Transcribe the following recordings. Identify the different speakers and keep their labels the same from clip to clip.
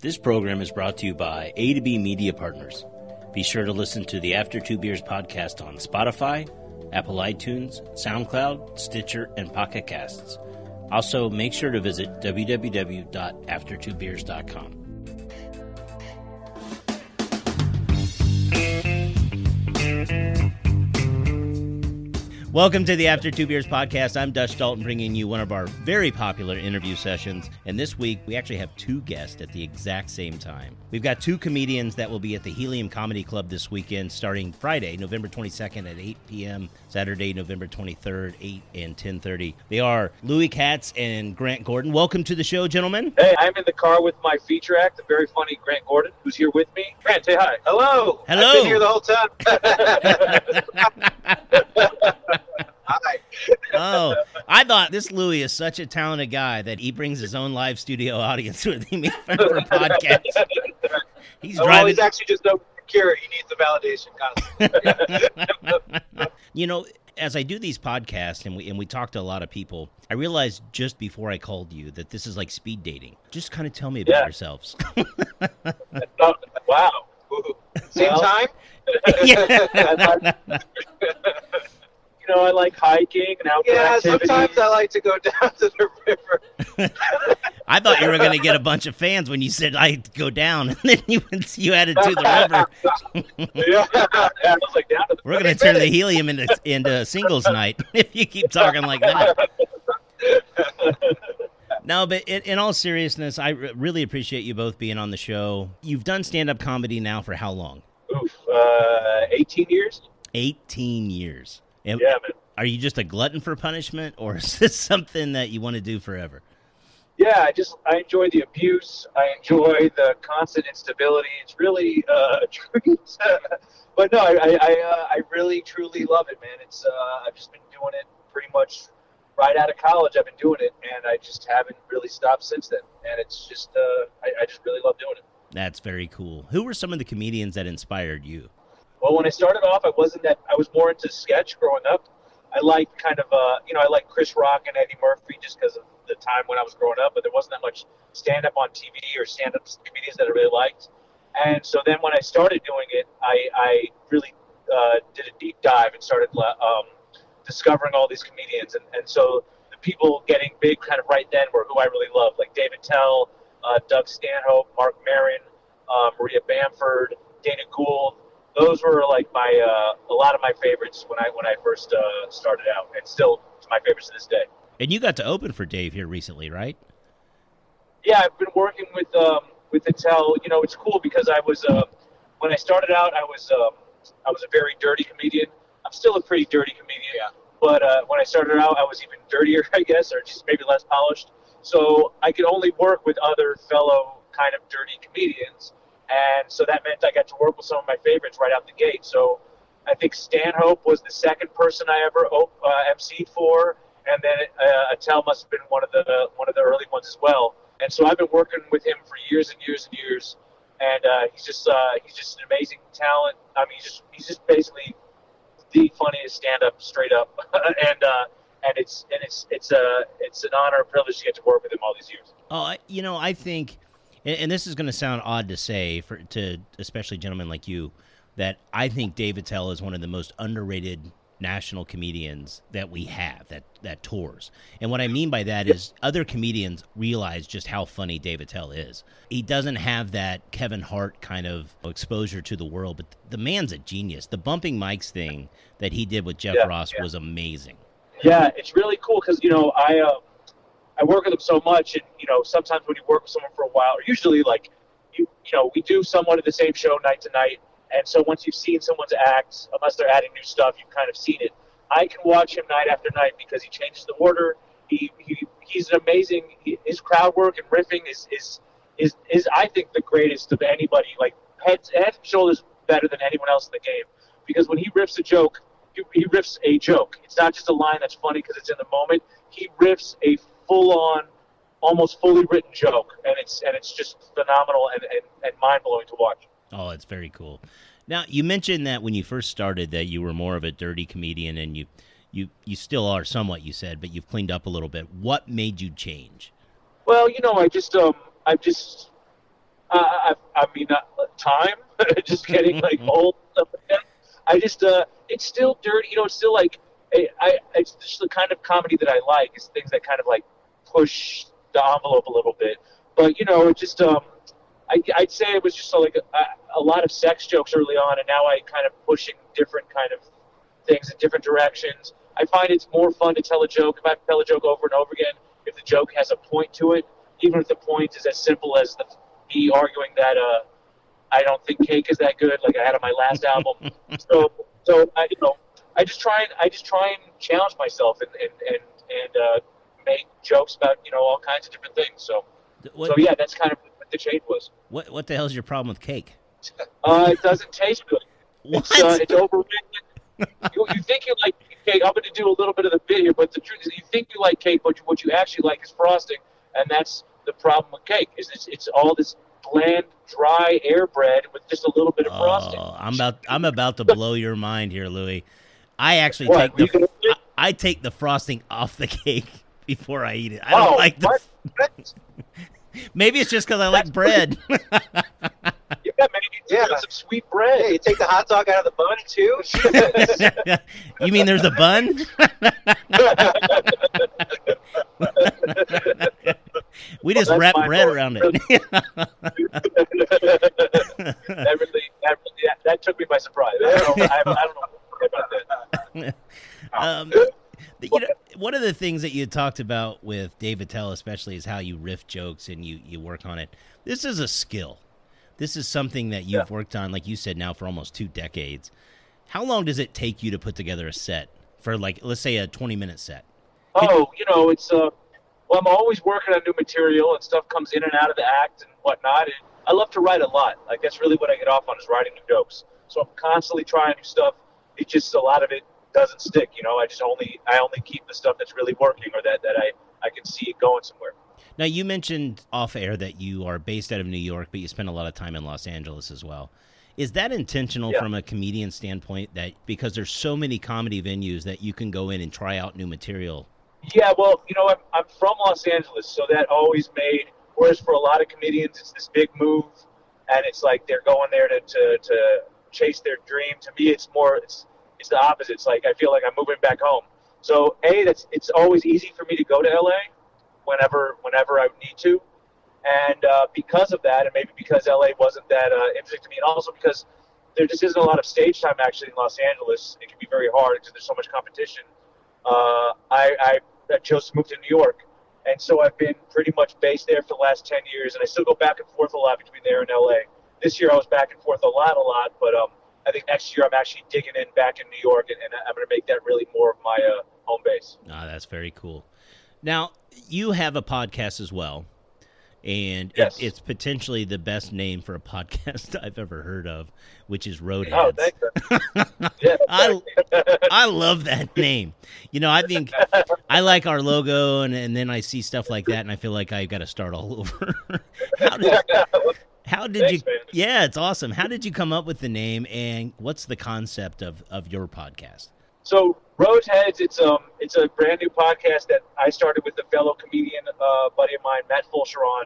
Speaker 1: This program is brought to you by A to B Media Partners. Be sure to listen to the After Two Beers podcast on Spotify, Apple iTunes, SoundCloud, Stitcher, and Pocket Casts. Also, make sure to visit www.aftertwobeers.com. Welcome to the After Two Beers podcast. I'm Dutch Dalton bringing you one of our very popular interview sessions. And this week, we actually have two guests at the exact same time. We've got two comedians that will be at the Helium Comedy Club this weekend, starting Friday, November 22nd at 8 p.m., Saturday, November 23rd, 8 and 10.30. They are Louis Katz and Grant Gordon. Welcome to the show, gentlemen.
Speaker 2: Hey, I'm in the car with my feature act, the very funny Grant Gordon, who's here with me. Grant, say hi. Hello.
Speaker 1: Hello.
Speaker 2: I've been here the whole time. hi.
Speaker 1: Oh, I thought this Louis is such a talented guy that he brings his own live studio audience with him for a podcast. He's
Speaker 2: Oh, well, he's actually just no cure. He needs the validation constantly.
Speaker 1: you know, as I do these podcasts and we and we talk to a lot of people, I realized just before I called you that this is like speed dating. Just kind of tell me about
Speaker 2: Yeah.
Speaker 1: yourselves.
Speaker 2: Wow. Ooh. Same
Speaker 3: Well-
Speaker 2: time?
Speaker 1: yeah.
Speaker 2: You know, I like hiking and outdoor
Speaker 3: Yeah,
Speaker 2: activities.
Speaker 3: sometimes I like to go down to the river.
Speaker 1: I thought you were going to get a bunch of fans when you said I go down, and then you you added to the river.
Speaker 2: yeah. I was like, down to the
Speaker 1: We're going to turn the helium into into singles night if you keep talking like that. No, but in, in all seriousness, I really appreciate you both being on the show. You've done stand up comedy now for how long?
Speaker 2: Oof, uh, 18 years?
Speaker 1: 18 years. And
Speaker 2: Yeah, man.
Speaker 1: Are you just a glutton for punishment, or is this something that you want to do forever?
Speaker 2: Yeah, I just I enjoy the abuse. I enjoy the constant instability. It's really uh, a treat. but no, I I, I, uh, I really truly love it, man. It's uh, I've just been doing it pretty much right out of college. I've been doing it, and I just haven't really stopped since then. And it's just uh, I, I just really love doing it.
Speaker 1: That's very cool. Who were some of the comedians that inspired you?
Speaker 2: Well, when I started off, I wasn't that. I was more into sketch growing up. I liked kind of, uh, you know, I liked Chris Rock and Eddie Murphy just because of the time when I was growing up. But there wasn't that much stand up on TV or stand up comedians that I really liked. And so then when I started doing it, I, I really uh, did a deep dive and started um, discovering all these comedians. And, and so the people getting big kind of right then were who I really loved, like Dave Attell, uh, Doug Stanhope, Marc Maron, uh, Maria Bamford, Dana Gould those were like my uh, a lot of my favorites when I when I first uh, started out, and still my favorites to this day.
Speaker 1: And you got to open for Dave here recently, right?
Speaker 2: Yeah, I've been working with um, with Attell. You know, it's cool because I was uh, when I started out, I was um, I was a very dirty comedian. I'm still a pretty dirty comedian.
Speaker 3: Yeah.
Speaker 2: But uh, when I started out, I was even dirtier, I guess, or just maybe less polished. So I could only work with other fellow kind of dirty comedians, and so that meant I got to work with some of my favorites right out the gate. So I think Stanhope was the second person I ever uh, emceed for, and then uh, Attell must have been one of the one of the early ones as well. And so I've been working with him for years and years and years, and uh, he's just uh, he's just an amazing talent. I mean, he's just he's just basically the funniest stand up straight up, and uh, and it's and it's it's a it's an honor and privilege to get to work with him all these years.
Speaker 1: Oh, you know, I think, and, and this is going to sound odd to say for to especially gentlemen like you, that I think Dave Attell is one of the most underrated national comedians that we have that that tours. And what I mean by that is other comedians realize just how funny Dave Attell is. He doesn't have that Kevin Hart kind of exposure to the world, but the man's a genius. The bumping mics thing that he did with Jeff
Speaker 2: Yeah,
Speaker 1: Ross
Speaker 2: yeah.
Speaker 1: was amazing.
Speaker 2: Yeah, it's really cool because you know I uh, I work with them so much, and you know sometimes when you work with someone for a while, or usually like you you know we do somewhat of the same show night to night, and so once you've seen someone's act, unless they're adding new stuff, you've kind of seen it. I can watch him night after night because he changes the order. He, he he's an amazing. His crowd work and riffing is is is is I think the greatest of anybody. Like head head and shoulders better than anyone else in the game because when he riffs a joke, he, he riffs a joke. It's not just a line that's funny because it's in the moment. He riffs a full-on, almost fully written joke, and it's and it's just phenomenal and, and, and mind-blowing to watch.
Speaker 1: Oh, it's very cool. Now, you mentioned that when you first started that you were more of a dirty comedian and you you you still are somewhat you said, but you've cleaned up a little bit. What made you change?
Speaker 2: Well, you know, I just um, I just, I, I mean, uh, time, just getting like old stuff. I just, uh, it's still dirty. You know, it's still like, I, I, it's just the kind of comedy that I like. Is things that kind of like push the envelope a little bit. But you know, it just, um, I, I'd say it was just like a, a lot of sex jokes early on, and now I kind of pushing different kind of things in different directions. I find it's more fun to tell a joke if I tell a joke over and over again. If the joke has a point to it, even if the point is as simple as the, me arguing that uh, I don't think cake is that good, like I had on my last album. so, so I, you know, I just try and I just try and challenge myself and and and, and uh, make jokes about you know all kinds of different things. So, what, so yeah, that's kind of what the change was.
Speaker 1: What what the hell is your problem with cake?
Speaker 2: Uh, it doesn't taste good. What? It's, uh, it's overrated. you, you think you like cake? I'm going to do a little bit of the bit here, but the truth is, you think you like cake, but what you actually like is frosting, and that's the problem with cake. Is it's, it's all this bland, dry air bread with just a little bit of frosting.
Speaker 1: Oh, I'm about I'm about to blow your mind here, Louis. I actually what, take the I, I, take the frosting off the cake before I eat it. I don't oh, like the. maybe it's just because I like bread.
Speaker 3: yeah, maybe yeah. some sweet bread. Yeah, you take the hot dog out of the bun
Speaker 1: too. you mean there's a bun? we just well, wrap bread part. around it.
Speaker 2: that really, that, really that, that, took me by surprise. I don't know, I, I don't know about that.
Speaker 1: Um, you know, one of the things that you talked about with Dave Attell, especially, is how you riff jokes and you you work on it. This is a skill. This is something that you've yeah. worked on, like you said, now for almost two decades. How long does it take you to put together a set for, like, let's say, a twenty-minute set?
Speaker 2: Oh, you know, it's uh, well, I'm always working on new material and stuff comes in and out of the act and whatnot. And I love to write a lot. Like that's really what I get off on is writing new jokes. So I'm constantly trying new stuff. It's just a lot of it doesn't stick. You know, I just only I only keep the stuff that's really working or that that I I can see it going somewhere.
Speaker 1: Now you mentioned off air that you are based out of New York, but you spend a lot of time in Los Angeles as well. Is that intentional yeah. from a comedian standpoint? That because there's so many comedy venues that you can go in and try out new material.
Speaker 2: Yeah, well, you know, I'm, I'm from Los Angeles, so that always made. Whereas for a lot of comedians, it's this big move, and it's like they're going there to, to, to chase their dream. To me, it's more it's it's the opposite. It's like I feel like I'm moving back home. So a that's it's always easy for me to go to LA whenever whenever I need to, and uh, because of that, and maybe because LA wasn't that uh, interesting to me, and also because there just isn't a lot of stage time actually in Los Angeles. It can be very hard because there's so much competition. Uh, I, I, I chose to move to New York, and so I've been pretty much based there for the last ten years, and I still go back and forth a lot between there and LA. This year I was back and forth a lot, a lot, but um, I think next year I'm actually digging in back in New York, and, and I'm going to make that really more of my uh, home base.
Speaker 1: Ah, that's very cool. Now you have a podcast as well, and
Speaker 2: yes.
Speaker 1: it, it's potentially the best name for a podcast I've ever heard of, which is Roadheads.
Speaker 2: Oh, yeah,
Speaker 1: I I love that name. You know, I think I like our logo, and, and then I see stuff like that, and I feel like I've got to start all over. how did, how did Thanks, you? Man. Yeah, it's awesome. How did you come up with the name, and what's the concept of of your podcast?
Speaker 2: So Roadheads, it's um, it's a brand new podcast that I started with a fellow comedian uh, buddy of mine, Matt Fulchiron.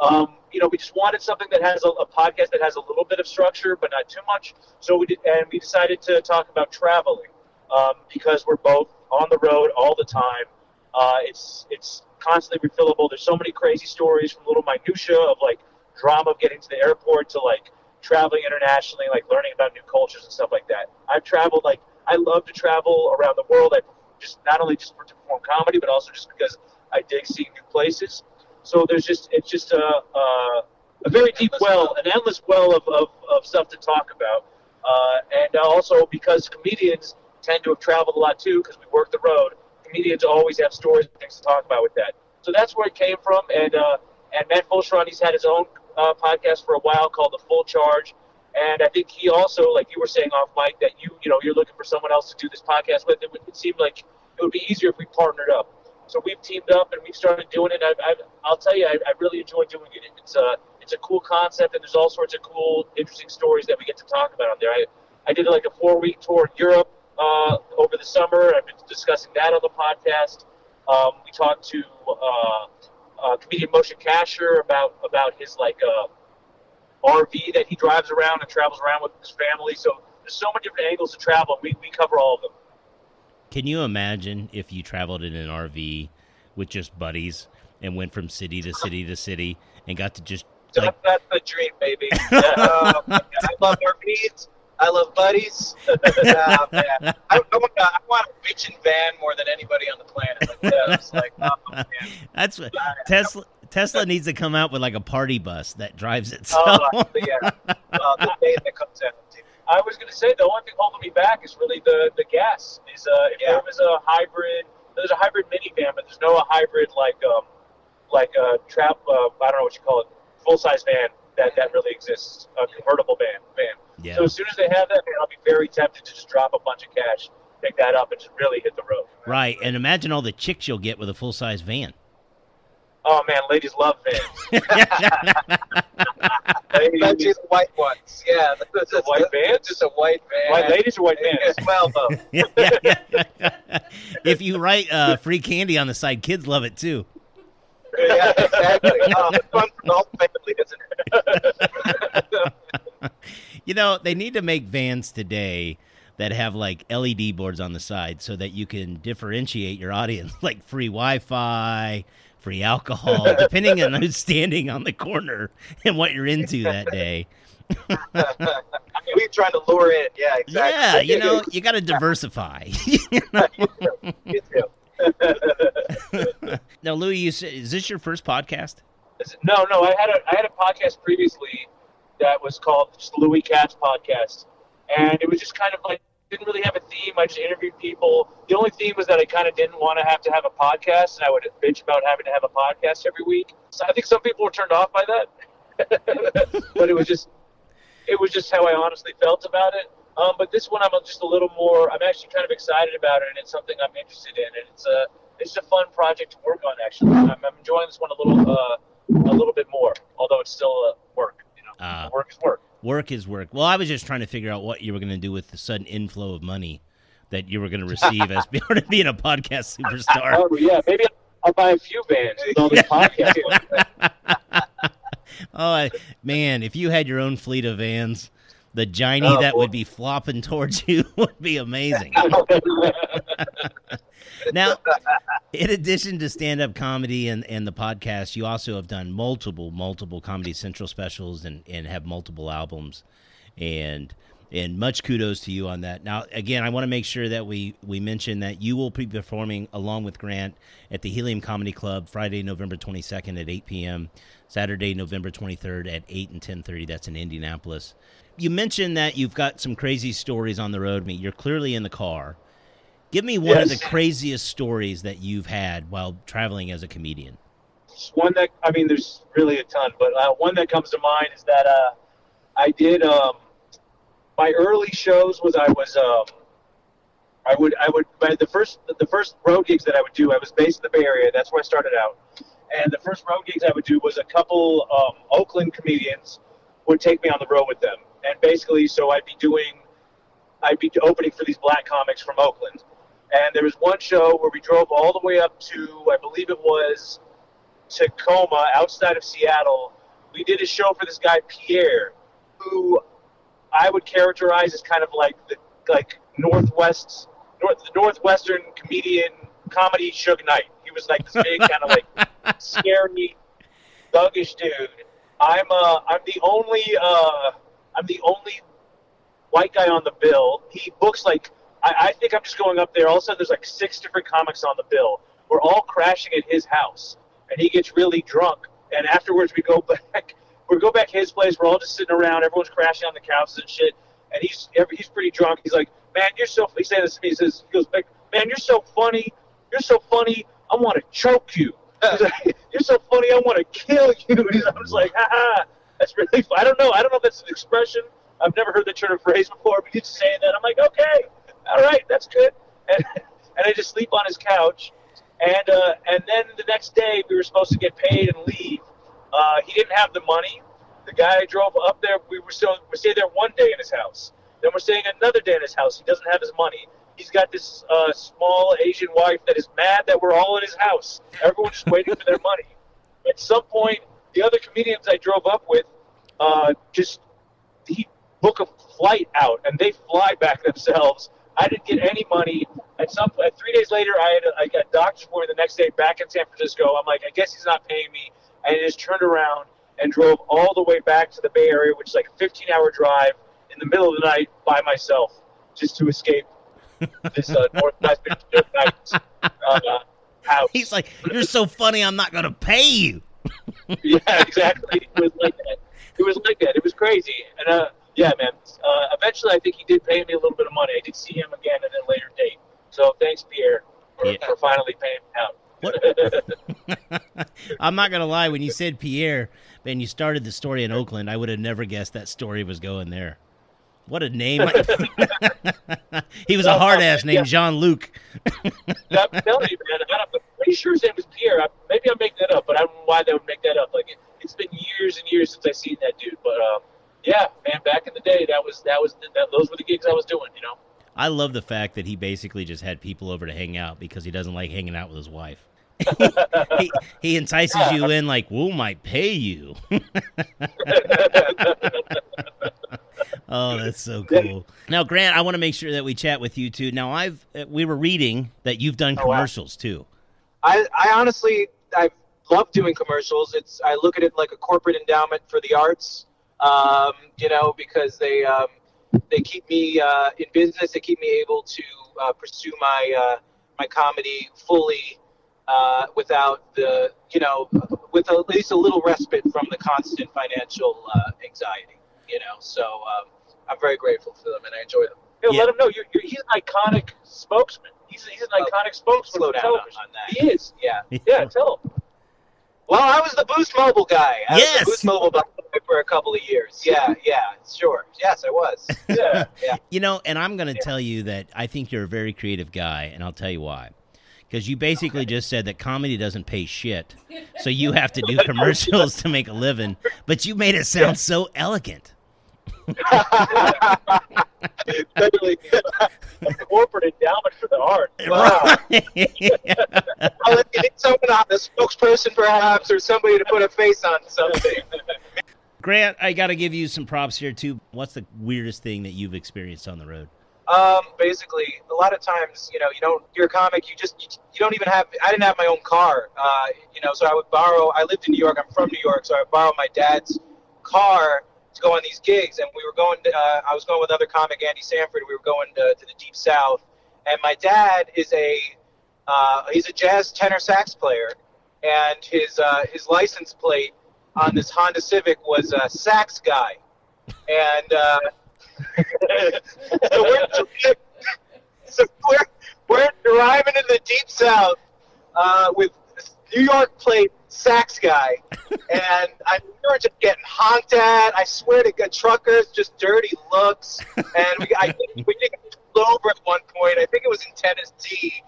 Speaker 2: Um, you know, we just wanted something that has a, a, podcast that has a little bit of structure, but not too much. So we did, and we decided to talk about traveling um, because we're both on the road all the time. Uh, it's it's constantly refillable. There's so many crazy stories from little minutia of like drama of getting to the airport to like traveling internationally, like learning about new cultures and stuff like that. I've traveled like I love to travel around the world. I just not only just to perform comedy, but also just because I dig seeing new places. So there's just it's just a a, a very deep well, an endless well of, of, of stuff to talk about, uh, and also because comedians tend to have traveled a lot too, because we work the road. Comedians always have stories and things to talk about with that. So that's where it came from, and uh, and Matt Fulchiron, he's had his own uh, podcast for a while called The Full Charge. And I think he also, like you were saying off mic, that you you know you're looking for someone else to do this podcast with. It, it seemed like it would be easier if we partnered up. So we've teamed up and we've started doing it. I, will tell you, I, I, really enjoy doing it. It's a it's a cool concept, and there's all sorts of cool, interesting stories that we get to talk about on there. I I did like a four week tour in Europe uh, over the summer. I've been discussing that on the podcast. Um, we talked to uh, uh, comedian Moshe Kasher about about his like uh, RV that he drives around and travels around with his family. So there's so many different angles to travel. We we cover all of them.
Speaker 1: Can you imagine if you traveled in an RV with just buddies and went from city to city to city and got to just like
Speaker 3: that's the dream, baby. Uh, I love RVs. I love buddies. uh, man. I, I, want a, I want a bitchin' van more than anybody on the planet. Like this. Like, oh, man.
Speaker 1: That's what Tesla. Tesla needs to come out with like a party bus that drives itself.
Speaker 3: Oh, yeah. Well, the day that comes out.
Speaker 2: I was going to say the only thing holding me back is really the the gas. Is uh, if
Speaker 3: Yeah.
Speaker 2: there was a hybrid, there's a hybrid minivan, but there's no a hybrid like um like a trap. Uh, I don't know what you call it, full size van that that really exists. A convertible van van.
Speaker 1: Yeah.
Speaker 2: So as soon as they have that, man, I'll be very tempted to just drop a bunch of cash, pick that up, and just really hit the road.
Speaker 1: Right, and imagine all the chicks you'll get with a full size van.
Speaker 2: Oh man, ladies love vans.
Speaker 3: Especially
Speaker 2: ladies,
Speaker 3: the white ones. Yeah. That's,
Speaker 2: The white vans?
Speaker 3: Just a white van.
Speaker 2: white ladies or white vans?
Speaker 3: Well, though.
Speaker 1: if you write uh, free candy on the side, kids love it too.
Speaker 3: yeah, exactly. Oh, it's fun for the whole family, isn't it?
Speaker 1: You know, they need to make vans today that have like LED boards on the side so that you can differentiate your audience, like free Wi-Fi, free alcohol, depending on who's standing on the corner and what you're into that day.
Speaker 3: We're trying to lure in. Yeah, exactly.
Speaker 1: Yeah, you know, you got to diversify.
Speaker 3: You too.
Speaker 1: now, Louis, you is this your first podcast?
Speaker 2: No, no. I had a I had a podcast previously that was called Louis Katz podcast, and it was just kind of like didn't really have a theme. I just interviewed people. The only theme was that I kind of didn't want to have to have a podcast, and I would bitch about having to have a podcast every week. So I think some people were turned off by that, but it was just it was just how I honestly felt about it. Um, but this one, I'm just a little more. I'm actually kind of excited about it, and it's something I'm interested in, and it's a it's a fun project to work on. Actually, I'm, I'm enjoying this one a little uh, a little bit more, although it's still uh, work.
Speaker 1: Ah.
Speaker 2: work is work.
Speaker 1: Work is work. Well, I was just trying to figure out what you were going to do with the sudden inflow of money that you were going to receive as being, being a podcast superstar.
Speaker 2: Oh yeah, maybe I'll buy a few vans with all these podcasts.
Speaker 1: Oh, I, man, if you had your own fleet of vans, the Giny
Speaker 2: Oh,
Speaker 1: that
Speaker 2: boy.
Speaker 1: would be flopping towards you would be amazing. Now, in addition to stand up comedy and, and the podcast, you also have done multiple, multiple Comedy Central specials and, and have multiple albums. And and much kudos to you on that. Now, again, I want to make sure that we, we mention that you will be performing along with Grant at the Helium Comedy Club Friday, November 22nd at 8 p.m., Saturday, November 23rd at 8 and 10.30. That's in Indianapolis. You mentioned that you've got some crazy stories on the road. Me, you're clearly in the car. Give me one of the craziest stories that you've had while traveling as a comedian.
Speaker 2: one that I mean, there's really a ton, but uh, one that comes to mind is that uh, I did um, my early shows was I was um, I would I would the first the first road gigs that I would do I was based in the Bay Area. That's where I started out. And the first road gigs I would do was a couple um, Oakland comedians would take me on the road with them. And basically so I'd be doing I'd be opening for these black comics from Oakland and there was one show where we drove all the way up to I believe it was Tacoma, outside of Seattle. We did a show for this guy Pierre, who I would characterize as kind of like the like northwest, north the northwestern comedian comedy Suge Knight. He was like this big kind of like scary, thuggish dude. I'm uh I'm the only uh I'm the only white guy on the bill. He books like I, I think I'm just going up there. All of a sudden, there's like six different comics on the bill. We're all crashing at his house, and he gets really drunk. And afterwards, we go back. We go back to his place. We're all just sitting around. Everyone's crashing on the couches and shit. And he's he's pretty drunk. He's like, "Man, you're so." He's saying this to me. He says, "He goes back, man, you're so funny. You're so funny. I want to choke you. He's like, you're so funny. I want to kill you." And I was like, "Ha ha." That's really. Fun. I don't know. I don't know if that's an expression. I've never heard that turn of phrase before, but he's saying that. I'm like, okay, all right, that's good. And, and I just sleep on his couch. And uh, and then the next day we were supposed to get paid and leave. Uh, he didn't have the money. The guy I drove up there. We were still we stayed there one day in his house. Then we're staying another day in his house. He doesn't have his money. He's got this uh, small Asian wife that is mad that we're all in his house. Everyone's just waiting for their money. At some point, the other comedians I drove up with uh, just he book a flight out, and they fly back themselves. I didn't get any money. At some point, three days later, I had a, I got doctor's appointment the next day back in San Francisco. I'm like, I guess he's not paying me, and I just turned around and drove all the way back to the Bay Area, which is like a 15 hour drive in the middle of the night by myself, just to escape this uh, Northwest night uh, house.
Speaker 1: He's like, "You're so funny. I'm not gonna pay you."
Speaker 2: yeah, exactly. It was like that. It was like that. It was crazy. And uh, yeah, man. Uh, eventually, I think he did pay me a little bit of money. I did see him again at a later date. So thanks, Pierre, for,
Speaker 1: Yeah.
Speaker 2: for finally paying me out.
Speaker 1: I'm not gonna lie. When you said Pierre and you started the story in Oakland, I would have never guessed that story was going there. What a name! he was a hard ass named Jean Luc.
Speaker 2: I'm telling you, man. I'm pretty sure his name was Pierre. I, maybe I'm making that up, but I don't know why they would make that up. Like it, it's been years and years since I've seen that dude. But um, yeah, man. Back in the day, that was that was that, those were the gigs I was doing. You know.
Speaker 1: I love the fact that he basically just had people over to hang out because he doesn't like hanging out with his wife. he, he entices you in like, "We might pay you." oh, that's so cool. Now, Grant, I want to make sure that we chat with you too. Now, I've uh, we were reading that you've done
Speaker 3: Oh, wow.
Speaker 1: commercials too.
Speaker 3: I, I honestly I love doing commercials. It's I look at it like a corporate endowment for the arts. Um, you know, because they um, they keep me uh, in business. They keep me able to uh, pursue my uh, my comedy fully uh, without the you know with at least a little respite from the constant financial uh, anxiety. You know, so um, I'm very grateful for them and I enjoy them.
Speaker 2: You know,
Speaker 1: Yeah.
Speaker 2: Let him know you're, you're, he's an iconic spokesman. He's, he's an
Speaker 3: Oh,
Speaker 2: iconic spokesman
Speaker 3: Slow
Speaker 2: for
Speaker 3: down on,
Speaker 2: television.
Speaker 3: on that.
Speaker 2: He is.
Speaker 3: Yeah.
Speaker 2: Yeah, tell him.
Speaker 3: Well, I was the Boost Mobile guy. I
Speaker 1: Yes.
Speaker 3: was the Boost Mobile guy for a couple of years. Yeah, yeah, sure. Yes, I was.
Speaker 2: Yeah.
Speaker 1: You know, and I'm going to tell you that I think you're a very creative guy, and I'll tell you why. Because you basically just said that comedy doesn't pay shit, so you have to do commercials to make a living. But you made it sound so elegant.
Speaker 3: Totally.
Speaker 2: A corporate endowment for the arts.
Speaker 3: Wow. I'll you need someone on the spokesperson, perhaps, or somebody to put a face on something.
Speaker 1: Grant, I got to give you some props here too. What's the weirdest thing that you've experienced on the road?
Speaker 3: Um, basically, a lot of times, you know, you don't. You're a comic. You just you don't even have. I didn't have my own car. Uh, you know, so I would borrow. I lived in New York. I'm from New York, so I borrowed my dad's car to go on these gigs. And we were going. To, uh, I was going with other comic Andy Sanford. We were going to, to the Deep South. And my dad is a uh, he's a jazz tenor sax player, and his uh, his license plate on this Honda Civic was a sax guy, and. Uh, so we're, so we're, we're driving in the deep south uh, with New York plate sax guy, and I we were just getting honked at. I swear to God, truckers just dirty looks, and we I think we did pulled over at one point. I think it was in Tennessee,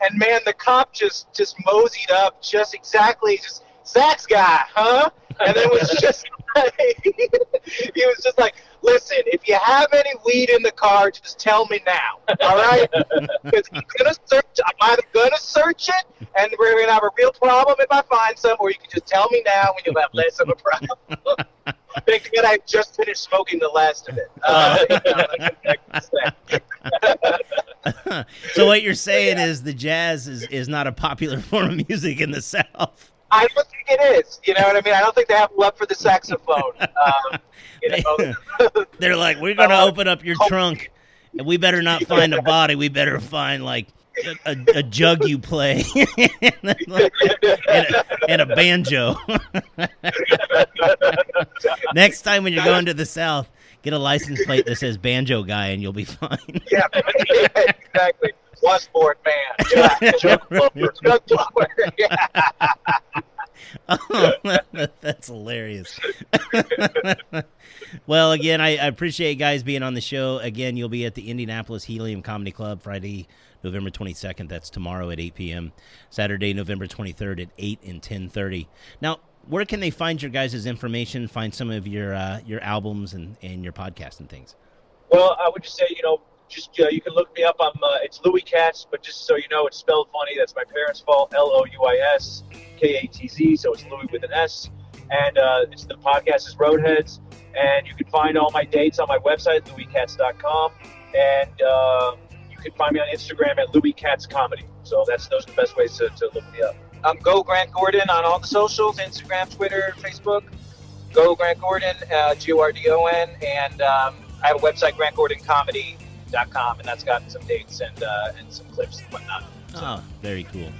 Speaker 3: and man, the cop just just moseyed up, just exactly just sax guy, huh? And then was just he was just like, listen, if you have any weed in the car, just tell me now, all right? Because I'm gonna search. I'm either gonna search it, and we're gonna have a real problem if I find some, or you can just tell me now, and you'll have less of a problem. Thank God I just finished smoking the last of it. Uh,
Speaker 1: so what you're saying is the jazz is, is not a popular form of music in the South.
Speaker 3: I don't think it is. You know what I mean? I don't think they have love for the saxophone. Um, you know,
Speaker 1: They're like, we're gonna open up your trunk, and we better not find a body. We better find like a, a, a jug you play and, a, and a banjo. Next time when you're going to the South, get a license plate that says banjo guy, and you'll be fine.
Speaker 3: yeah, exactly. Westport man. Yeah, jug blower, jug blower. Yeah.
Speaker 1: That's hilarious. well, again, I, I appreciate you guys being on the show. Again, you'll be at the Indianapolis Helium Comedy Club Friday, November 22nd. That's tomorrow at 8 p.m. Saturday, November 23rd at 8 and 10:30. Now, where can they find your guys' information? Find some of your uh, your albums and, and your podcast and things.
Speaker 2: Well, I would just say, you know, just uh, you can look me up. I'm uh, it's Louis Katz, but just so you know, it's spelled funny. That's my parents' fault. L O U I S K A T Z. So it's Louis with an S. And uh, it's the podcast is Roadheads. And you can find all my dates on my website, louiskatz.com. And uh, you can find me on Instagram at Louis Katz Comedy. So that's those are the best ways to, to look me up.
Speaker 3: Um, go Grant Gordon on all the socials Instagram, Twitter, Facebook. Go Grant Gordon, uh, G O R D O N. And um, I have a website, grantgordoncomedy.com, and that's got some dates and, uh, and some clips and whatnot.
Speaker 1: So. Oh, very cool.